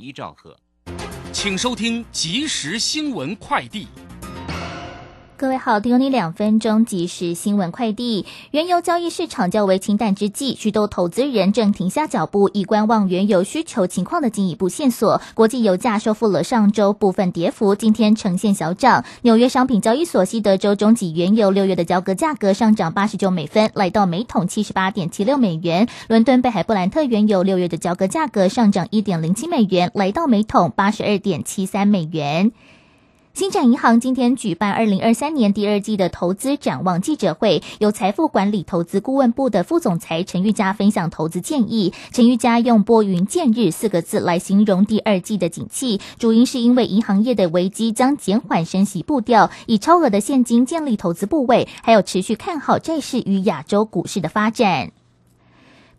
一兆赫。请收听即时新闻快递。各位好，有你两分钟即时新闻快递。原油交易市场较为清淡之际，许多投资人正停下脚步，以观望原油需求情况的进一步线索。国际油价收复了上周部分跌幅，今天呈现小涨。纽约商品交易所西德州中级原油六月的交割价格上涨八十九美分，来到每桶七十八点七六美元。伦敦北海布兰特原油六月的交割价格上涨一点零七美元，来到每桶八十二点七三美元。新展银行今天举办二零二三年第二季的投资展望记者会，由财富管理投资顾问部的副总裁陈玉佳分享投资建议。陈玉佳用“拨云见日”四个字来形容第二季的景气，主因是因为银行业的危机将减缓升息步调，以超额的现金建立投资部位，还有持续看好债市与亚洲股市的发展。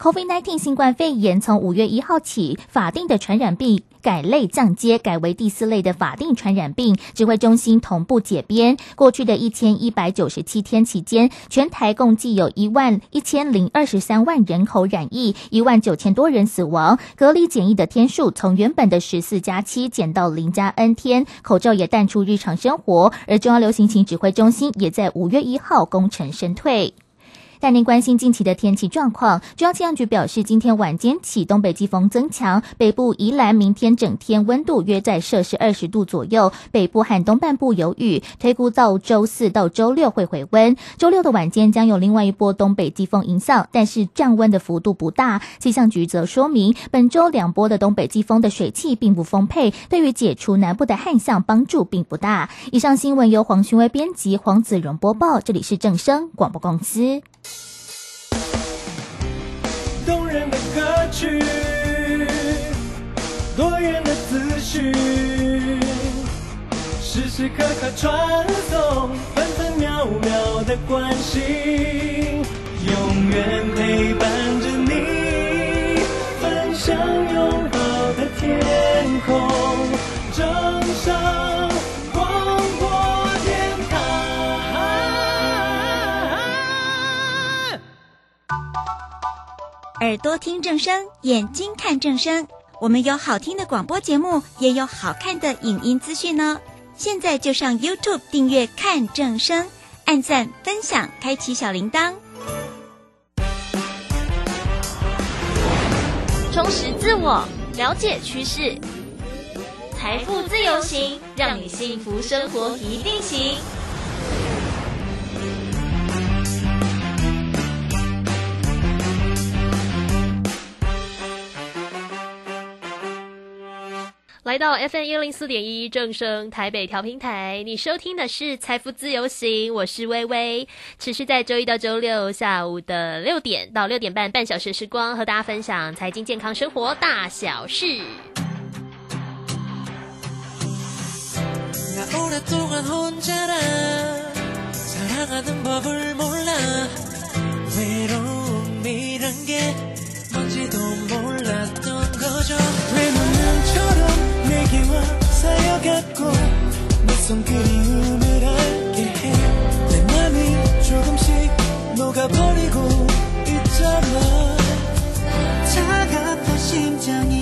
COVID-19 新冠肺炎从五月一号起，法定的传染病改类降阶，改为第四类的法定传染病。指挥中心同步解编。过去的一千一百九十七天期间，全台共计有一万一千零二十三万人口染疫，一万九千多人死亡。隔离检疫的天数从原本的十四加七减到零加 N 天，口罩也淡出日常生活。而中央流行情指挥中心也在五月一号功成身退。带您关心近期的天气状况。中央气象局表示，今天晚间起东北季风增强，北部宜兰明天整天温度约在摄氏二十度左右，北部和东半部有雨，推估到周四到周六会回温。周六的晚间将有另外一波东北季风影响，但是降温的幅度不大。气象局则说明，本周两波的东北季风的水汽并不丰沛，对于解除南部的旱象帮助并不大。以上新闻由黄勋威编辑，黄子荣播报，这里是正声广播公司。去，多远的思绪，时时刻刻传送，分分秒秒的关心，永远陪耳朵听正声，眼睛看正声。我们有好听的广播节目，也有好看的影音资讯呢。现在就上 YouTube 订阅看正声，按赞分享，开启小铃铛。充实自我，了解趋势，财富自由行，让你幸福生活一定行。来到 FM 一零四点一正声台北调频台，你收听的是财富自由行，我是微微，持续在周一到周六下午的六点到六点半半小时时光，和大家分享财经、健康、生活大小事。 쌓여갔고 낯선 그리움을 알게 해 내 맘이 조금씩 녹아버리고 있잖아. 차갑던 심장이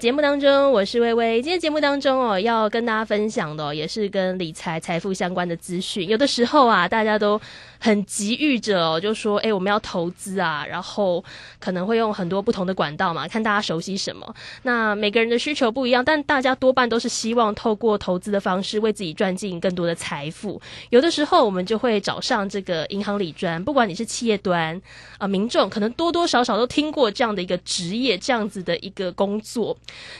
节目当中，我是微微。今天节目当中哦，要跟大家分享的、也是跟理财、财富相关的资讯。有的时候啊，大家都很急于着，就说哎，我们要投资啊，然后可能会用很多不同的管道嘛，看大家熟悉什么。那每个人的需求不一样，但大家多半都是希望透过投资的方式为自己赚进更多的财富。有的时候我们就会找上这个银行理专，不管你是企业端啊、民众可能多多少少都听过这样的一个职业，这样子的一个工作。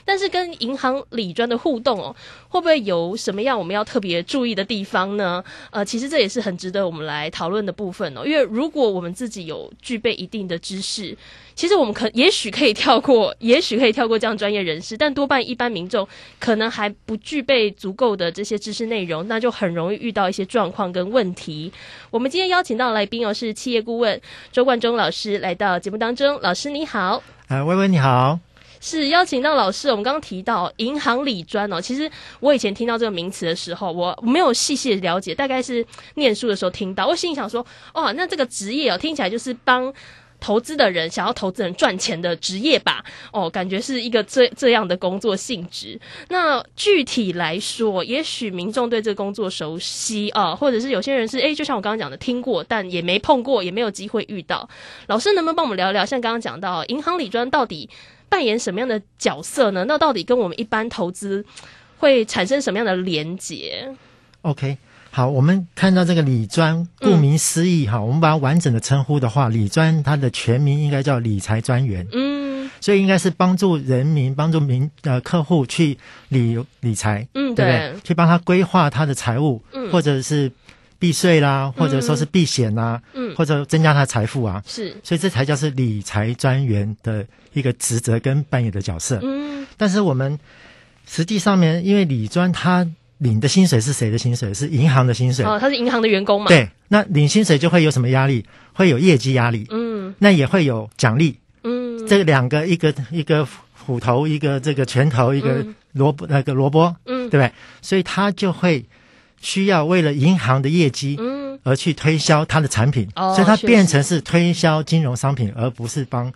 但是跟银行理专的互动哦，会不会有什么样我们要特别注意的地方呢？呃，其实这也是很值得我们来讨论的部分哦。因为如果我们自己有具备一定的知识，其实我们可也许可以跳过，也许可以跳过这样专业人士，但多半一般民众可能还不具备足够的这些知识内容，那就很容易遇到一些状况跟问题。我们今天邀请到来宾哦，是企业顾问周冠中老师来到节目当中。老师你好，呃，微微你好。是邀请到老师，我们刚刚提到银行理专哦，其实我以前听到这个名词的时候，我没有细细的了解，大概是念书的时候听到，我心里想说，哦，那这个职业哦，听起来就是帮投资的人想要投资人赚钱的职业吧，哦，感觉是一个这这样的工作性质。那具体来说，也许民众对这个工作熟悉啊，或者是有些人是诶，就像我刚刚讲的，听过但也没碰过，也没有机会遇到。老师能不能帮我们聊聊？像刚刚讲到银行理专到底？扮演什么样的角色呢？那到底跟我们一般投资会产生什么样的连结？OK，好，我们看到这个理专，顾名思义哈、嗯，我们把它完整的称呼的话，理专它的全名应该叫理财专员。嗯，所以应该是帮助人民、帮助民呃客户去理理财，嗯，对不对？去帮他规划他的财务，嗯，或者是避税啦，或者说是避险啦，嗯，或者增加他的财富啊。是，所以这才叫是理财专员的一个职责跟扮演的角色。嗯，但是我们实际上面，因为理专他领的薪水是谁的薪水？是银行的薪水。哦，他是银行的员工嘛？对，那领薪水就会有什么压力？会有业绩压力。嗯，那也会有奖励。嗯，这两个一个一个斧头，一个这个拳头，一个萝卜、那个萝卜，嗯，对不对？所以他就会需要为了银行的业绩，嗯，而去推销他的产品，哦所以它变成是推销金融商品，而不是帮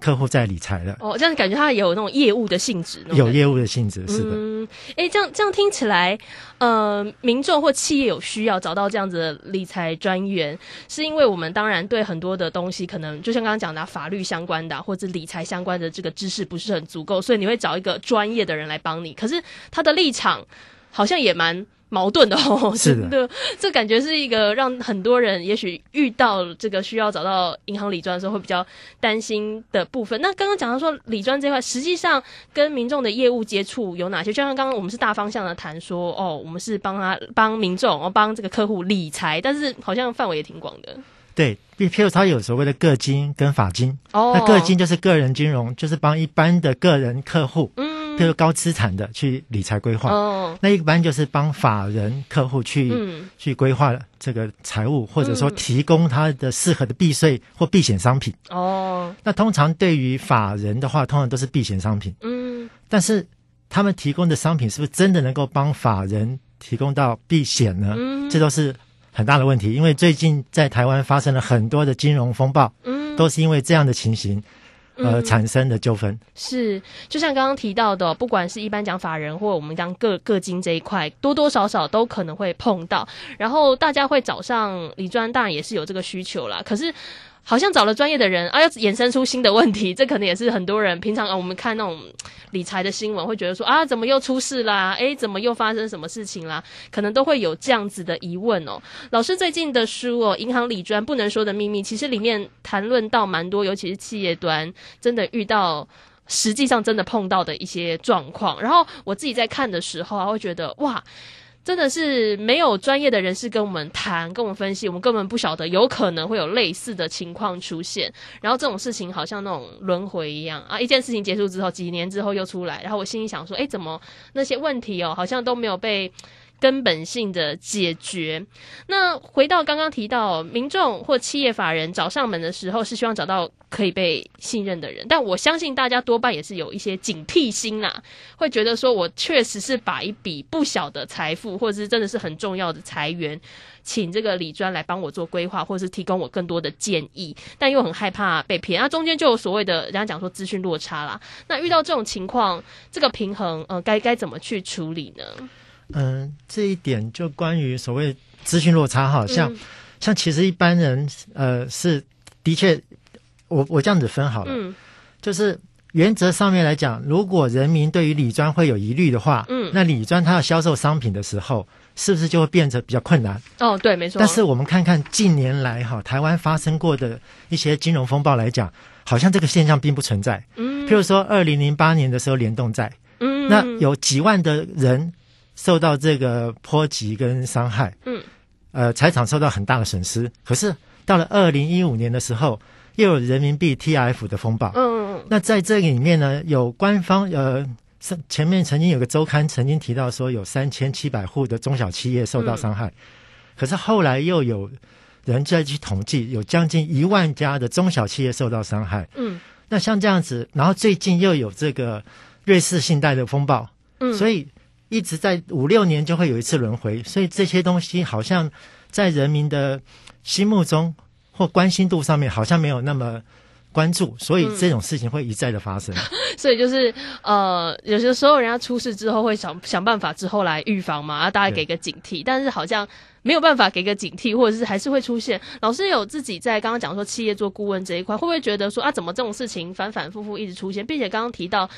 客户在理财了。哦，这样感觉他也有那种业务的性质，有业务的性质，是的。嗯，哎，这样这样听起来，呃，民众或企业有需要找到这样子的理财专员，是因为我们当然对很多的东西，可能就像刚刚讲的啊、法律相关的啊、或者理财相关的这个知识不是很足够，所以你会找一个专业的人来帮你。可是他的立场好像也蛮。矛盾的哦，是的这感觉是一个让很多人也许遇到这个需要找到银行理专的时候会比较担心的部分。那刚刚讲到说理专这块，实际上跟民众的业务接触有哪些？就像刚刚我们是大方向的谈说，哦，我们是帮他帮民众，哦，帮这个客户理财，但是好像范围也挺广的。对，譬譬如他有所谓的个金跟法金，哦那个金就是个人金融，就是帮一般的个人客户，嗯，譬如高资产的去理财规划。哦，那一般就是帮法人客户去、嗯去规划这个财务，或者说嗯提供他的适合的避税或避险商品。哦，那通常对于法人的话，通常都是避险商品，嗯，但是他们提供的商品是不是真的能够帮法人提供到避险呢？嗯这都是很大的问题。因为最近在台湾发生了很多的金融风暴，嗯，都是因为这样的情形呃嗯产生的纠纷。是，就像刚刚提到的，不管是一般讲法人，或我们讲各各金这一块，多多少少都可能会碰到。然后大家会找上李专，当然也是有这个需求啦。可是好像找了专业的人啊，要衍生出新的问题，这可能也是很多人平常啊，我们看那种理财的新闻，会觉得说啊，怎么又出事啦？诶，怎么又发生什么事情啦？可能都会有这样子的疑问哦。老师最近的书哦，《银行理专不能说的秘密》，其实里面谈论到蛮多，尤其是企业端真的遇到。实际上真的碰到的一些状况，然后我自己在看的时候啊，会觉得哇，真的是没有专业的人士跟我们谈、跟我们分析，我们根本不晓得有可能会有类似的情况出现。然后这种事情好像那种轮回一样啊，一件事情结束之后，几年之后又出来，然后我心里想说，哎，怎么那些问题哦，好像都没有被根本性的解决。那回到刚刚提到，民众或企业法人找上门的时候，是希望找到可以被信任的人，但我相信大家多半也是有一些警惕心啦，会觉得说我确实是把一笔不小的财富，或者是真的是很重要的财源。请这个理专来帮我做规划，或者是提供我更多的建议，但又很害怕被骗，那中间就有所谓的人家讲说资讯落差啦。那遇到这种情况，这个平衡，呃，该该怎么去处理呢？嗯，这一点就关于所谓资讯落差，好，像、嗯像其实一般人，呃，是的确，我我这样子分好了，嗯就是原则上面来讲，如果人民对于理专会有疑虑的话，嗯那理专他要销售商品的时候，是不是就会变得比较困难？哦，对，没错。但是我们看看近年来哈，台湾发生过的一些金融风暴来讲，好像这个现象并不存在。嗯譬如说，二零零八年的时候联动债，嗯那有几万的人受到这个波及跟伤害，嗯，呃，财产受到很大的损失。可是到了二零一五年的时候，又有人民币 TRF 的风暴。嗯。嗯那在这个里面呢，有官方呃，是前面曾经有个周刊曾经提到说，有三千七百户的中小企业受到伤害，可是后来又有人再去统计，有将近一万家的中小企业受到伤害。嗯。那像这样子，然后最近又有这个瑞士信贷的风暴，嗯，所以一直在五六年就会有一次轮回，所以这些东西好像在人民的心目中或关心度上面好像没有那么关注，所以这种事情会一再的发生。所以就是呃，有些时候人家出事之后会想想办法之后来预防嘛，啊，大家给个警惕，但是好像没有办法给个警惕，或者是还是会出现。老师有自己在刚刚讲说企业做顾问这一块，会不会觉得说啊，怎么这种事情反反复复一直出现，并且刚刚提到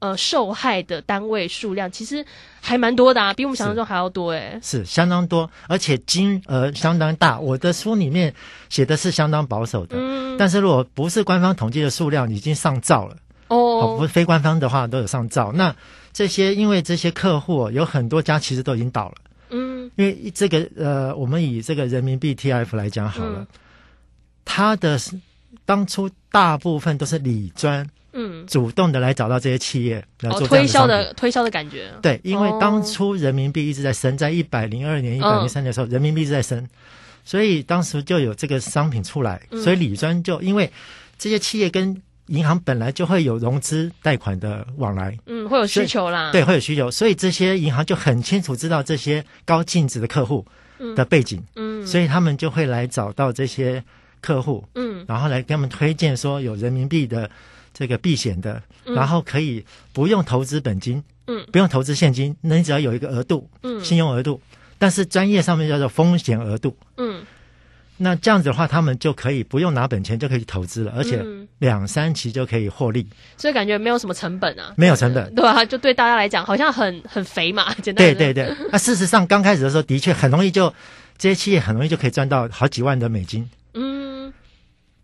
呃受害的单位数量其实还蛮多的啊，比我们想象中还要多诶、是相当多，而且金额相当大。我的书里面写的是相当保守的，嗯，但是如果不是官方统计的数量，已经上兆了。哦，不非官方的话都有上兆。那这些因为这些客户哦有很多家其实都已经倒了，嗯因为这个呃，我们以这个人民币 TF 来讲好了，嗯它的当初大部分都是理专嗯，主动的来找到这些企业来哦，做推销的推销的感觉，对，因为哦当初人民币一直在升，在一百零二年、一百零三年的时候，人民币一直在升，所以当时就有这个商品出来，嗯。所以李专就因为这些企业跟银行本来就会有融资贷款的往来，嗯，会有需求啦，对，会有需求，所以这些银行就很清楚知道这些高净值的客户的背景，嗯，所以他们就会来找到这些客户，嗯。然后来给他们推荐说有人民币的这个避险的，嗯。然后可以不用投资本金，嗯。不用投资现金，那你只要有一个额度，嗯。信用额度，但是专业上面叫做风险额度。嗯。那这样子的话，他们就可以不用拿本钱就可以投资了，而且嗯。两三期就可以获利，所以感觉没有什么成本啊，没有成本。对啊，就对大家来讲好像很很肥嘛，简单的对对。对，那事实上刚开始的时候，的确很容易就这些企业很容易就可以赚到好几万的美金。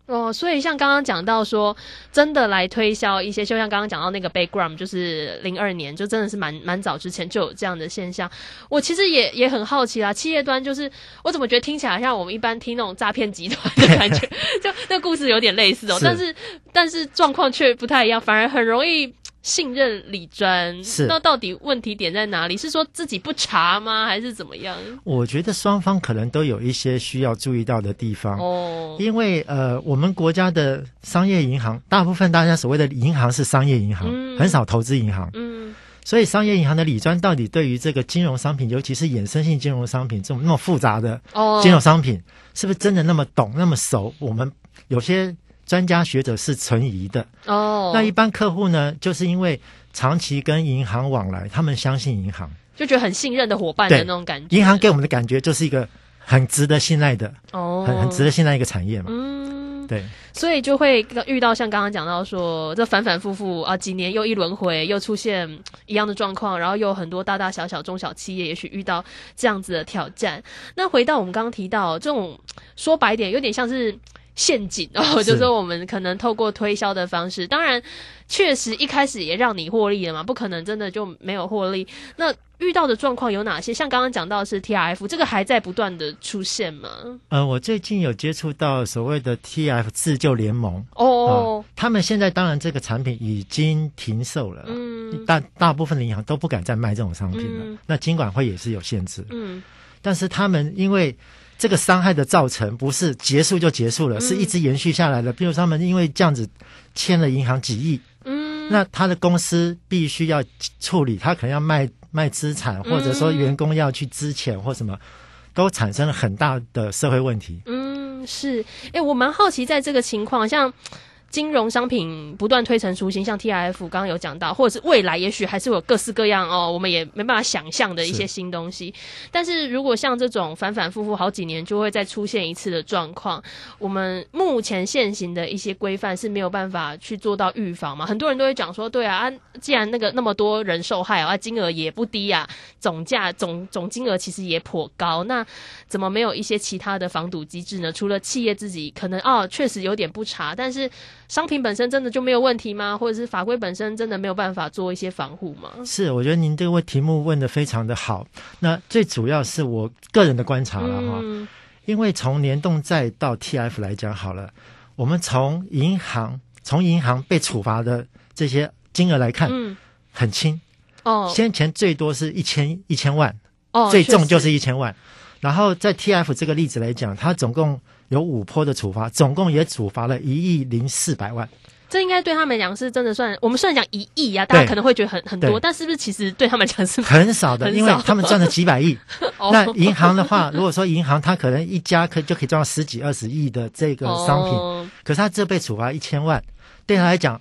嗯。哦，所以像刚刚讲到说，真的来推销一些，就像刚刚讲到那个 background，就是零二年，就真的是蛮蛮早之前就有这样的现象。我其实也也很好奇啦，企业端就是我怎么觉得听起来像我们一般听那种诈骗集团的感觉，就那故事有点类似哦，是但是但是状况却不太一样，反而很容易信任理专。是那到底问题点在哪里？是说自己不查吗，还是怎么样？我觉得双方可能都有一些需要注意到的地方。哦，因为呃，我们国家的商业银行，大部分大家所谓的银行是商业银行，嗯很少投资银行。嗯所以商业银行的理专到底对于这个金融商品，尤其是衍生性金融商品这种那么复杂的哦，金融商品，是不是真的那么懂、那么熟？我们有些专家学者是存疑的。哦，那一般客户呢，就是因为长期跟银行往来，他们相信银行，就觉得很信任的伙伴的那种感觉。银行给我们的感觉就是一个很值得信赖的、哦，很很值得信赖一个产业嘛。嗯，对，所以就会遇到像刚刚讲到说，这反反复复啊，几年又一轮回，又出现嗯一样的状况，然后又有很多大大小小中小企业也许遇到这样子的挑战。那回到我们刚刚提到这种说白一点，有点像是。陷阱哦，是就是说我们可能透过推销的方式，当然确实一开始也让你获利了嘛，不可能真的就没有获利。那遇到的状况有哪些？像刚刚讲到的是 T R F，这个还在不断的出现吗？呃，我最近有接触到所谓的 TF 自救联盟哦啊，，他们现在当然这个产品已经停售了，嗯大大部分的银行都不敢再卖这种商品了。嗯那金管会也是有限制，嗯但是他们因为这个伤害的造成不是结束就结束了，嗯是一直延续下来的。比如他们因为这样子欠了银行几亿，嗯，那他的公司必须要处理，他可能要卖卖资产，或者说嗯员工要去支钱或什么，都产生了很大的社会问题。嗯，是，哎、我蛮好奇，在这个情况，像金融商品不断推陈出新，像 T I F 刚刚有讲到，或者是未来也许还是有各式各样哦，我们也没办法想象的一些新东西。但是如果像这种反反复复好几年就会再出现一次的状况，我们目前现行的一些规范是没有办法去做到预防嘛？很多人都会讲说，对啊，啊既然那个那么多人受害啊，金额也不低啊，总价总总金额其实也颇高，那怎么没有一些其他的防堵机制呢？除了企业自己可能哦，确实有点不查，但是商品本身真的就没有问题吗？或者是法规本身真的没有办法做一些防护吗？是，我觉得您这个问题目问的非常的好。那最主要是我个人的观察了哈，嗯因为从联动债到 TF 来讲好了，我们从银行从银行被处罚的这些金额来看，嗯，很轻，哦先前最多是一千一千万，哦，最重就是一千万。然后在 TF 这个例子来讲，它总共有五波的处罚，总共也处罚了一亿零四百万。这应该对他们讲是真的算，我们虽然讲一亿啊，大家可能会觉得很很多，但是不是其实对他们讲是很少的，少因为他们赚了几百亿。哦那银行的话，如果说银行它可能一家可就可以赚到十几二十亿的这个商品，哦可是它这被处罚一千万，对他来讲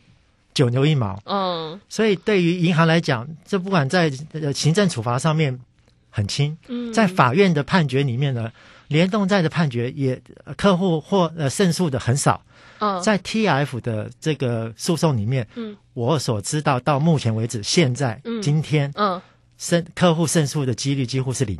九牛一毛。嗯所以对于银行来讲，这不管在呃行政处罚上面很轻，嗯，在法院的判决里面呢，联动债的判决也呃客户或呃胜诉的很少。嗯在 TF 的这个诉讼里面，嗯我所知道到目前为止，现在、嗯今天嗯。胜客户胜诉的几率几乎是零。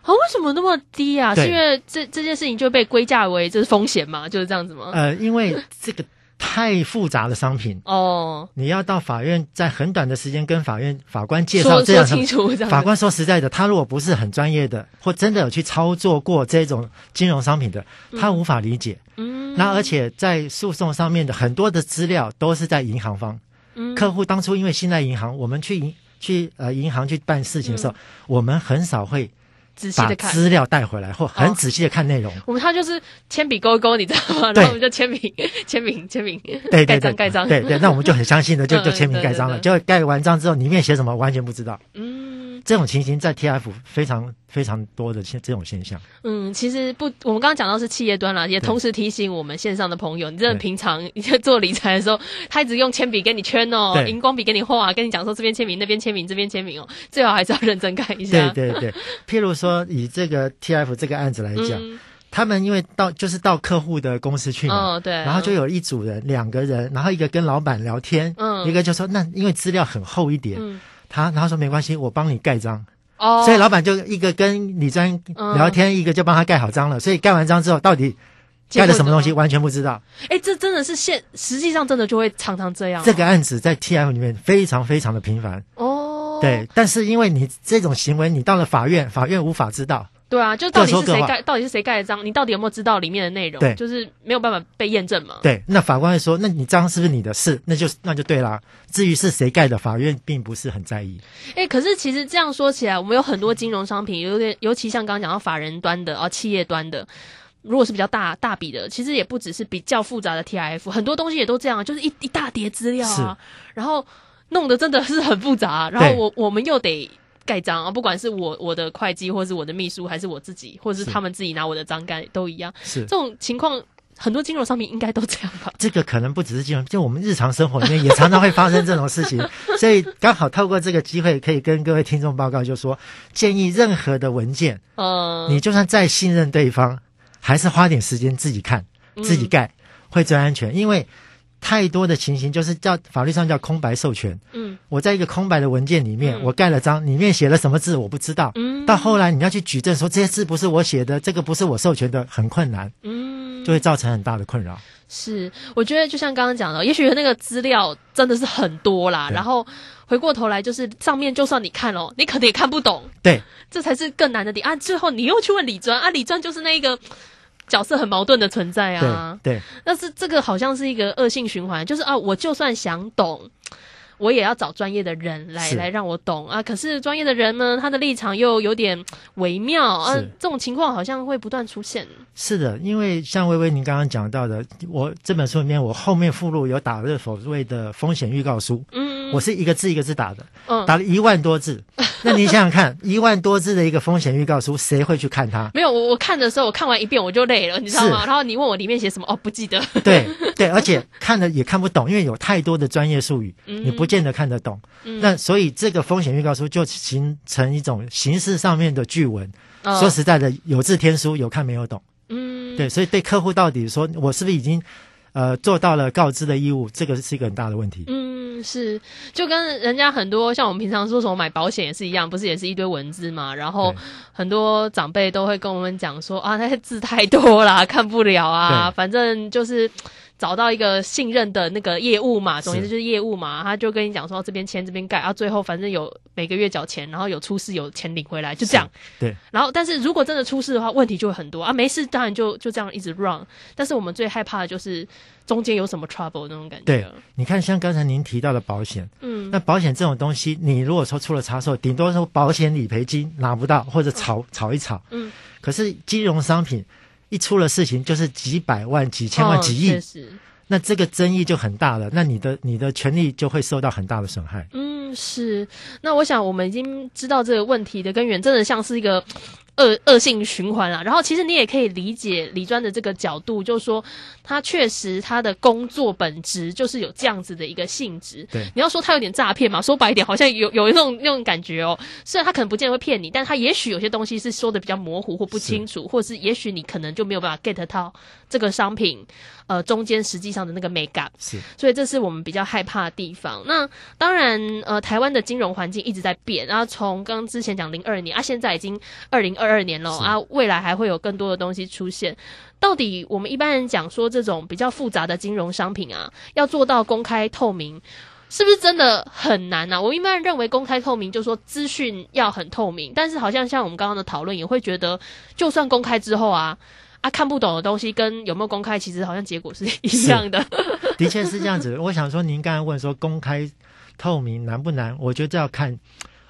啊，为什么那么低啊？是因为这这件事情就被归价为这是风险吗？就是这样子吗？呃，因为这个太复杂的商品，哦，你要到法院在很短的时间跟法院法官介绍这样的清楚。法官说实在的，他如果不是很专业的，或真的有去操作过这种金融商品的，他无法理解。嗯，那而且在诉讼上面的很多的资料都是在银行方，嗯。客户当初因为信赖银行，我们去银去呃银行去办事情的时候，我们很少会把仔细的看。资料带回来，或很哦仔细的看内容。我们他就是铅笔勾一勾，你知道吗？然后我们就签名、签名、签名，盖对对对章、盖章。对对，那我们就很相信的，就 就嗯签名盖章了。就盖完章之后，里面写什么完全不知道。嗯这种情形在 TF 非常非常多的现这种现象。嗯，其实不，我们刚刚讲到是企业端啦，也同时提醒我们线上的朋友，你真的平常你在做理财的时候，他一直用铅笔给你圈哦，对。荧光笔给你画，跟你讲说这边签名、那边签名、这边签名哦，最好还是要认真看一下。对对对，譬如说以这个 TF 这个案子来讲，嗯，他们因为到就是到客户的公司去嘛，哦，对，然后就有一组人，两个人，然后一个跟老板聊天，嗯。一个就说那因为资料很厚一点，嗯。他然后说没关系，我帮你盖章，哦，所以老板就一个跟李专嗯聊天，一个就帮他盖好章了，所以盖完章之后到底盖了什么东西完全不知道。哎，这真的是现实际上真的就会常常这样哦这个案子在 TF 里面非常非常的频繁，哦，对，但是因为你这种行为，你到了法院，法院无法知道，对啊，就到底是谁盖，到底是谁盖的章，你到底有没有知道里面的内容？对就是没有办法被验证嘛。对，那法官会说，那你章是不是你的事？那就那就对啦。至于是谁盖的，法院并不是很在意。哎、可是其实这样说起来，我们有很多金融商品，有点，尤其像刚刚讲到法人端的哦，企业端的，如果是比较大大笔的，其实也不只是比较复杂的 TIF，很多东西也都这样，就是一一大叠资料啊，然后弄得真的是很复杂，然后我我们又得。盖章啊，不管是我我的会计，或是我的秘书，还是我自己，或者是是他们自己拿我的章盖，都一样。是这种情况，很多金融商品应该都这样吧？这个可能不只是金融，就我们日常生活里面也常常会发生这种事情，所以刚好透过这个机会，可以跟各位听众报告，就说建议任何的文件，嗯，你就算再信任对方，还是花点时间自己看、自己盖，会最安全，因为。太多的情形就是叫法律上叫空白授权。嗯我在一个空白的文件里面，嗯我盖了章，里面写了什么字我不知道。嗯到后来你要去举证说这些字不是我写的，这个不是我授权的，很困难。嗯，就会造成很大的困扰。是，我觉得就像刚刚讲的，也许那个资料真的是很多啦，然后回过头来就是上面就算你看了，你可能也看不懂，对，这才是更难的点啊！最后你又去问李专啊，李专就是那一个角色很矛盾的存在啊。对对，但是这个好像是一个恶性循环，就是啊，我就算想懂。我也要找专业的人来来让我懂啊！可是专业的人呢，他的立场又有点微妙啊，这种情况好像会不断出现。是的，因为像微微您刚刚讲到的，我这本书里面我后面附录有打了所谓的风险预告书，嗯，我是一个字一个字打的，嗯打了一万多字。那你想想看，一万多字的一个风险预告书，谁会去看它？没有，我我看的时候，我看完一遍我就累了，你知道吗？然后你问我里面写什么，哦，不记得。对 对，而且看了也看不懂，因为有太多的专业术语，嗯你不见得看得懂。嗯那所以这个风险预告书就形成一种形式上面的句文。哦说实在的，有字天书，有看没有懂。嗯，对，所以对客户到底说我是不是已经呃做到了告知的义务，这个是一个很大的问题。嗯，是，就跟人家很多像我们平常说什么买保险也是一样，不是也是一堆文字嘛？然后很多长辈都会跟我们讲说啊，那些字太多啦，看不了啊，反正就是。找到一个信任的那个业务嘛，总之就是业务嘛，他就跟你讲说这边签这边盖，啊，最后反正有每个月缴钱，然后有出事有钱领回来，就这样。对，然后，但是如果真的出事的话，问题就会很多啊。没事当然就就这样一直 run，但是我们最害怕的就是中间有什么 trouble 那种感觉。对，你看像刚才您提到的保险，嗯，那保险这种东西，你如果说出了差错，顶多说保险理赔金拿不到，或者炒炒一炒。嗯，可是金融商品一出了事情，就是几百万、几千万、哦几亿那这个争议就很大了，那你的你的权利就会受到很大的损害。嗯，是。那我想我们已经知道这个问题的根源，真的像是一个恶恶性循环啊。然后其实你也可以理解李专的这个角度，就是说他确实他的工作本质就是有这样子的一个性质。对你要说他有点诈骗嘛，说白一点，好像有有一种那种感觉哦。虽然他可能不见得会骗你，但他也许有些东西是说的比较模糊或不清楚，或是也许你可能就没有办法 get 到这个商品呃中间实际上的那个 make up。是所以这是我们比较害怕的地方。那当然，呃，台湾的金融环境一直在变，然后从刚刚之前讲零二年啊，现在已经二零二二年了啊，未来还会有更多的东西出现。到底我们一般人讲说这种比较复杂的金融商品啊，要做到公开透明。是不是真的很难啊？我一般认为公开透明，就是说资讯要很透明，但是好像像我们刚刚的讨论，也会觉得，就算公开之后啊，啊看不懂的东西跟有没有公开，其实好像结果是一样的。的确是这样子。我想说，您刚才问说公开透明难不难？我觉得这要看。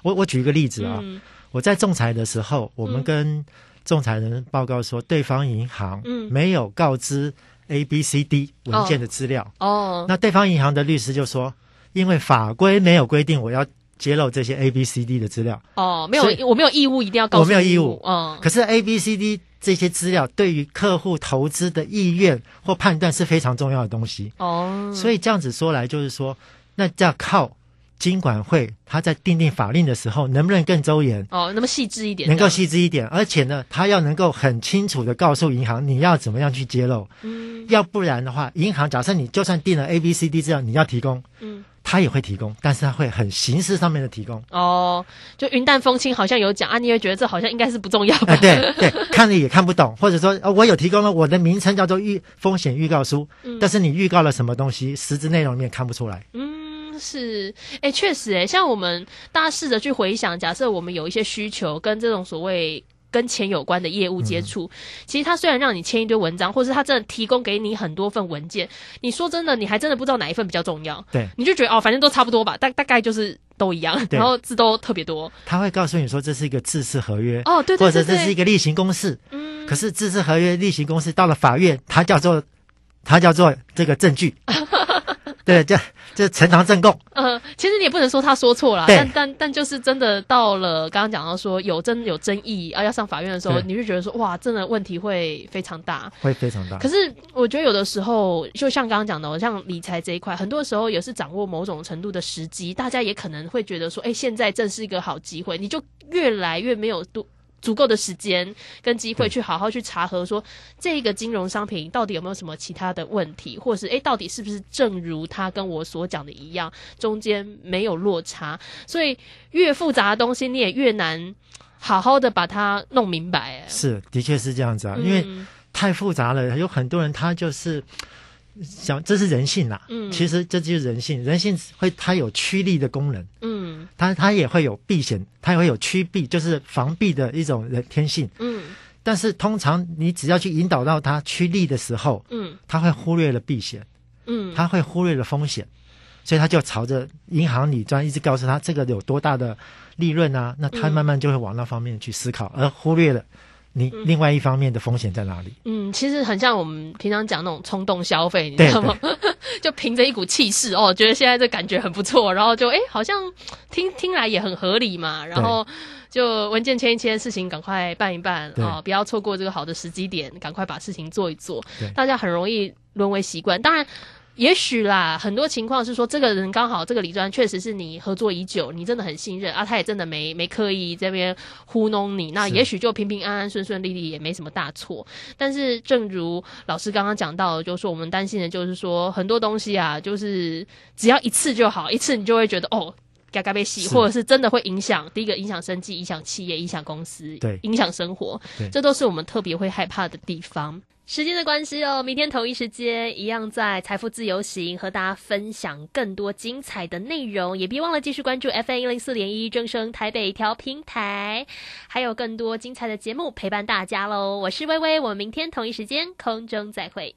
我我举一个例子啊，嗯我在仲裁的时候，我们嗯跟仲裁人报告说，对方银行嗯没有告知 A、B、C、D 文件的资料。哦，那对方银行的律师就说，因为法规没有规定我要揭露这些 A、B、C、D 的资料，哦，没有我没有义务一定要告诉我没有义务嗯，可是 A、B、C、D 这些资料对于客户投资的意愿或判断是非常重要的东西。哦，所以这样子说来，就是说，那要靠金管会他在订定法令的时候，能不能更周延，哦，那么细致一点，能够细致一点，而且呢，他要能够很清楚的告诉银行你要怎么样去揭露，嗯。要不然的话，银行假设你就算定了 A、B、C、D 资料，你要提供，嗯，他也会提供，但是他会很形式上面的提供。哦，就云淡风轻，好像有讲啊，你会觉得这好像应该是不重要吧？哎，对对，看了也看不懂，或者说，呃，我有提供了我的名称叫做预风险预告书，嗯但是你预告了什么东西，实质内容你也看不出来。嗯，是，哎，确实，哎，像我们大家试着去回想，假设我们有一些需求跟这种所谓。跟钱有关的业务接触，其实他虽然让你签一堆文章，或是他真的提供给你很多份文件，你说真的，你还真的不知道哪一份比较重要，对，你就觉得哦，反正都差不多吧，大大概就是都一样，然后字都特别多，他会告诉你说这是一个自式合约，哦，对对或对或，者这是一个例行公事。嗯，可是自式合约、例行公事到了法院，它叫做它叫做这个证据，对，这这呈堂证供。呃，其实你也不能说他说错了，但但但就是真的到了刚刚讲到说有真有争议啊，要上法院的时候，你就觉得说哇，真的问题会非常大。会非常大。可是我觉得有的时候，就像刚刚讲的，像理财这一块，很多时候也是掌握某种程度的时机，大家也可能会觉得说，哎，现在正是一个好机会，你就越来越没有度。足够的时间跟机会去好好去查核，说这个金融商品到底有没有什么其他的问题，或者是诶，到底是不是正如他跟我所讲的一样，中间没有落差。所以越复杂的东西，你也越难好好的把它弄明白。诶是，的确是这样子啊，因为嗯太复杂了，有很多人他就是想，这是人性啦。嗯其实这就是人性，人性会它有趋利的功能，嗯它它也会有避险，它也会有趋避，就是防避的一种人天性。嗯。但是通常你只要去引导到他趋利的时候，嗯。他会忽略了避险，嗯，他会忽略了风险，所以他就朝着银行理专一直告诉他这个有多大的利润啊，那他嗯。慢慢就会往那方面去思考，而忽略了你另外一方面的风险在哪里。嗯，其实很像我们平常讲那种冲动消费，你知道吗？就凭着一股气势哦，觉得现在这感觉很不错，然后就哎，好像听听来也很合理嘛，然后就文件签一签，事情赶快办一办啊哦，不要错过这个好的时机点，赶快把事情做一做对。大家很容易沦为习惯，当然。也许啦，很多情况是说，这个人刚好这个李专确实是你合作已久，你真的很信任啊，他也真的没没刻意这边糊弄你，那也许就平平安安、顺顺利利，也没什么大错。但是，正如老师刚刚讲到，就是说我们担心的就是说，很多东西啊，就是只要一次就好，一次你就会觉得哦。嘎嘎被洗，或者是真的会影响第一个影响生计、影响企业、影响公司、对影响生活对，这都是我们特别会害怕的地方。时间的关系哦，明天同一时间一样在财富自由行和大家分享更多精彩的内容，也别忘了继续关注 FM 一零四点一正声台北调平台，还有更多精彩的节目陪伴大家喽。我是微微，我们明天同一时间空中再会。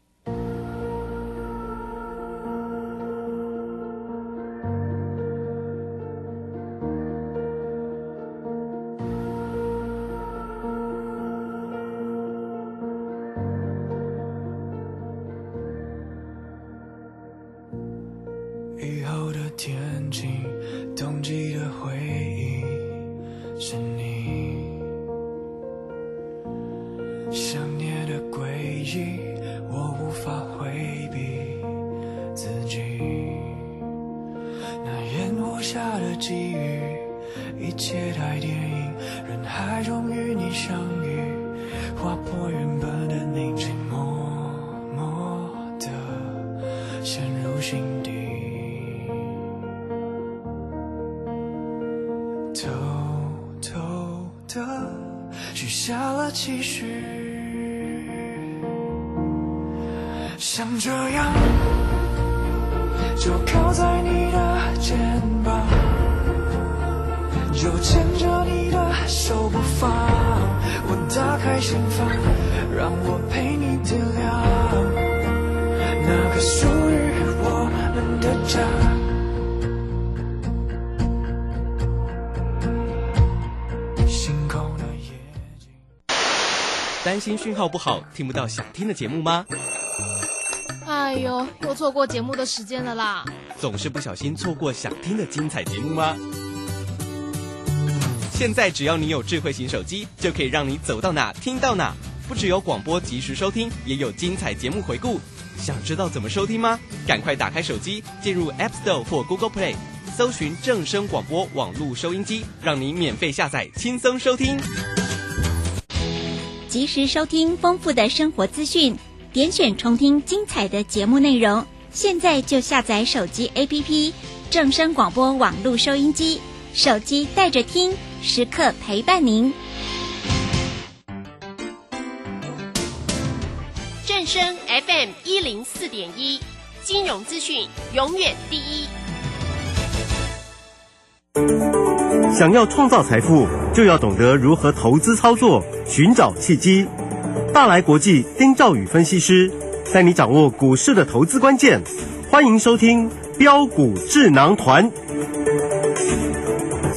海中与你相遇，划破原本的宁静，默默的陷入心底。偷偷的许下了期许，像这样，就靠在你让我陪你点亮那个属于我们的家。星空的夜景。担心讯号不好，听不到想听的节目吗？哎呦，又错过节目的时间了啦！总是不小心错过想听的精彩节目吗？现在只要你有智慧型手机，就可以让你走到哪听到哪。不只有广播及时收听，也有精彩节目回顾。想知道怎么收听吗？赶快打开手机，进入 App Store 或 Google Play，搜寻正声广播网络收音机，让你免费下载，轻松收听。及时收听丰富的生活资讯，点选重听精彩的节目内容。现在就下载手机 APP 正声广播网络收音机，手机带着听，时刻陪伴您。正声 FM 一零四点一，金融资讯永远第一。想要创造财富，就要懂得如何投资操作，寻找契机。大来国际丁兆宇分析师带你掌握股市的投资关键。欢迎收听标股智囊团。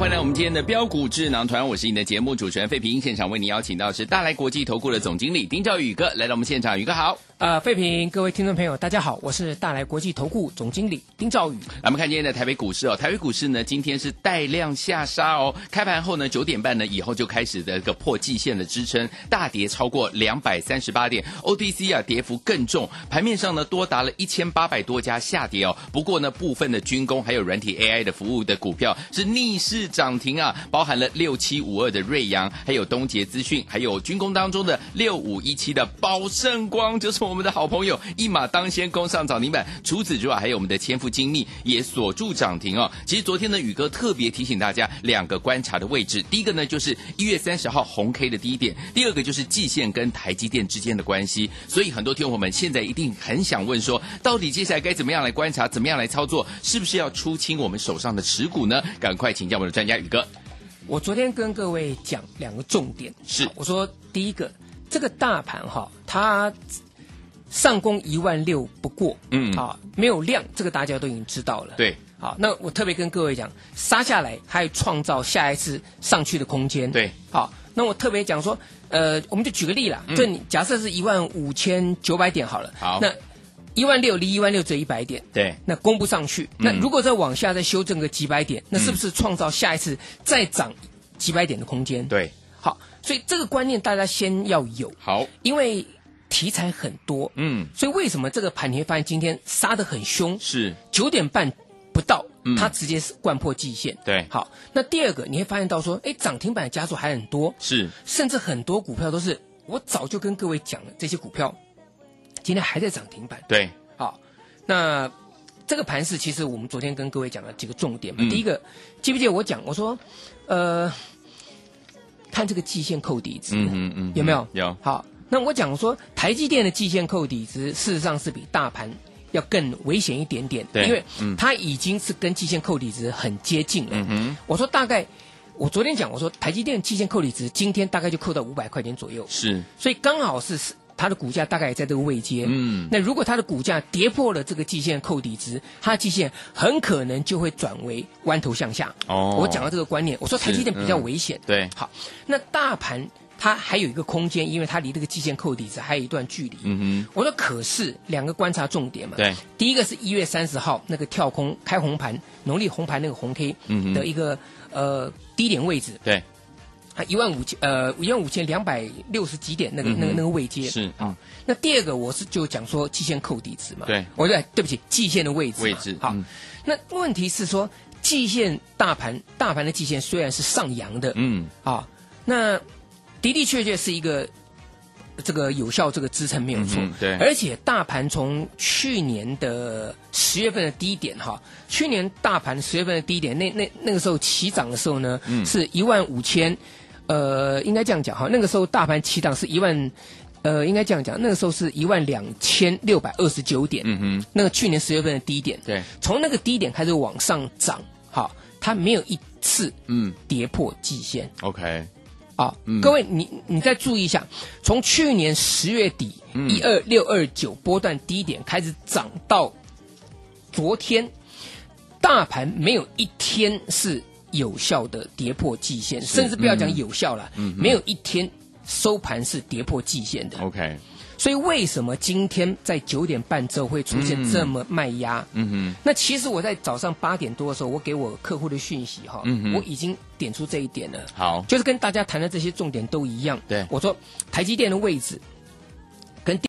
欢迎来我们今天的标股智囊团，我是你的节目主持人费平。现场为你邀请到是大来国际投顾的总经理丁兆宇哥来到我们现场，宇哥好。呃，费平，各位听众朋友，大家好，我是大来国际投顾总经理丁兆宇。来我们看今天的台北股市哦，台北股市呢今天是带量下杀哦，开盘后呢九点半呢以后就开始的一个破季线的支撑，大跌超过两百三十八点，OTC 啊跌幅更重，盘面上呢多达了一千八百多家下跌哦。不过呢部分的军工还有软体 AI 的服务的股票是逆势涨停啊，包含了六七五二的瑞阳，还有东杰资讯，还有军工当中的六五一七的宝盛光，就是我们的好朋友，一马当先攻上涨停板。除此之外，还有我们的千富精密也锁住涨停哦。其实昨天呢，宇哥特别提醒大家两个观察的位置，第一个呢就是一月三十号红 K 的低点，第二个就是季线跟台积电之间的关系。所以很多听众朋友们现在一定很想问说，到底接下来该怎么样来观察，怎么样来操作，是不是要出清我们手上的持股呢？赶快请教我们的专家宇哥。我昨天跟各位讲两个重点，是我说第一个，这个大盘哈，它上攻一万六不过，嗯。啊，没有量，这个大家都已经知道了。对，好，那我特别跟各位讲，杀下来还创造下一次上去的空间。对，好，那我特别讲说，呃，我们就举个例啦，嗯。就你假设是一万五千九百点好了，好。那一万六离一万六只有一百点，对，那攻不上去，嗯。那如果再往下再修正个几百点，那是不是创造下一次再涨几百点的空间？对，好，所以这个观念大家先要有，好，因为题材很多，嗯，所以为什么这个盘你会发现今天杀得很凶？是。九点半不到嗯，它直接是灌破季线。对。好，那第二个你会发现到说，哎，涨停板的加速还很多，是。甚至很多股票都是我早就跟各位讲了，这些股票今天还在涨停板。对，好，那这个盘势其实我们昨天跟各位讲了几个重点嘛。嗯。第一个，记不记得我讲我说，呃，看这个季线扣底值，嗯嗯嗯，有没有？有，好，那我讲说台积电的季线扣底值，事实上是比大盘要更危险一点点，对因为嗯它已经是跟季线扣底值很接近了。我说大概，我昨天讲我说台积电季线扣底值今天大概就扣到五百块钱左右，是，所以刚好是它的股价大概也在这个位阶。嗯，那如果它的股价跌破了这个季线扣底值，它的季线很可能就会转为弯头向下。哦我讲到这个观念，我说台积电比较危险。对，好，那大盘它还有一个空间，因为它离这个季线扣底值还有一段距离。嗯我说可是两个观察重点嘛，对，第一个是一月三十号那个跳空开红盘，农历红盘那个红 K 的一个、呃低点位置，对，啊一万五千呃一万五千两百六十几点那个、嗯那个那个位阶。是。啊。那第二个我是就讲说季线扣底值嘛，对。我对对不起季线的位置嘛。位置好，嗯。那问题是说季线大盘大盘的季线虽然是上扬的，嗯，啊，那的的确确是一个这个有效这个支撑没有错，嗯对。而且大盘从去年的十月份的低点哈，去年大盘十月份的低点，那那那个时候起涨的时候呢，嗯。是一万五千，呃，应该这样讲哈，那个时候大盘起涨是一万。呃，应该这样讲，那个时候是一万两千六百二十九点，嗯哼，那个去年十月份的低点，对，从那个低点开始往上涨，好，它没有一次嗯。跌破季线，，OK，啊，嗯。各位，你你再注意一下，从去年十月底嗯。一二六二九波段低点开始涨到昨天，大盘没有一天是有效的跌破季线，甚至不要讲嗯。有效了，嗯没有一天收盘是跌破季线的。OK，所以为什么今天在九点半之后会出现嗯这么卖压？嗯哼，那其实我在早上八点多的时候，我给我客户的讯息哈，嗯哼我已经点出这一点了。好，就是跟大家谈的这些重点都一样。对我说台积电的位置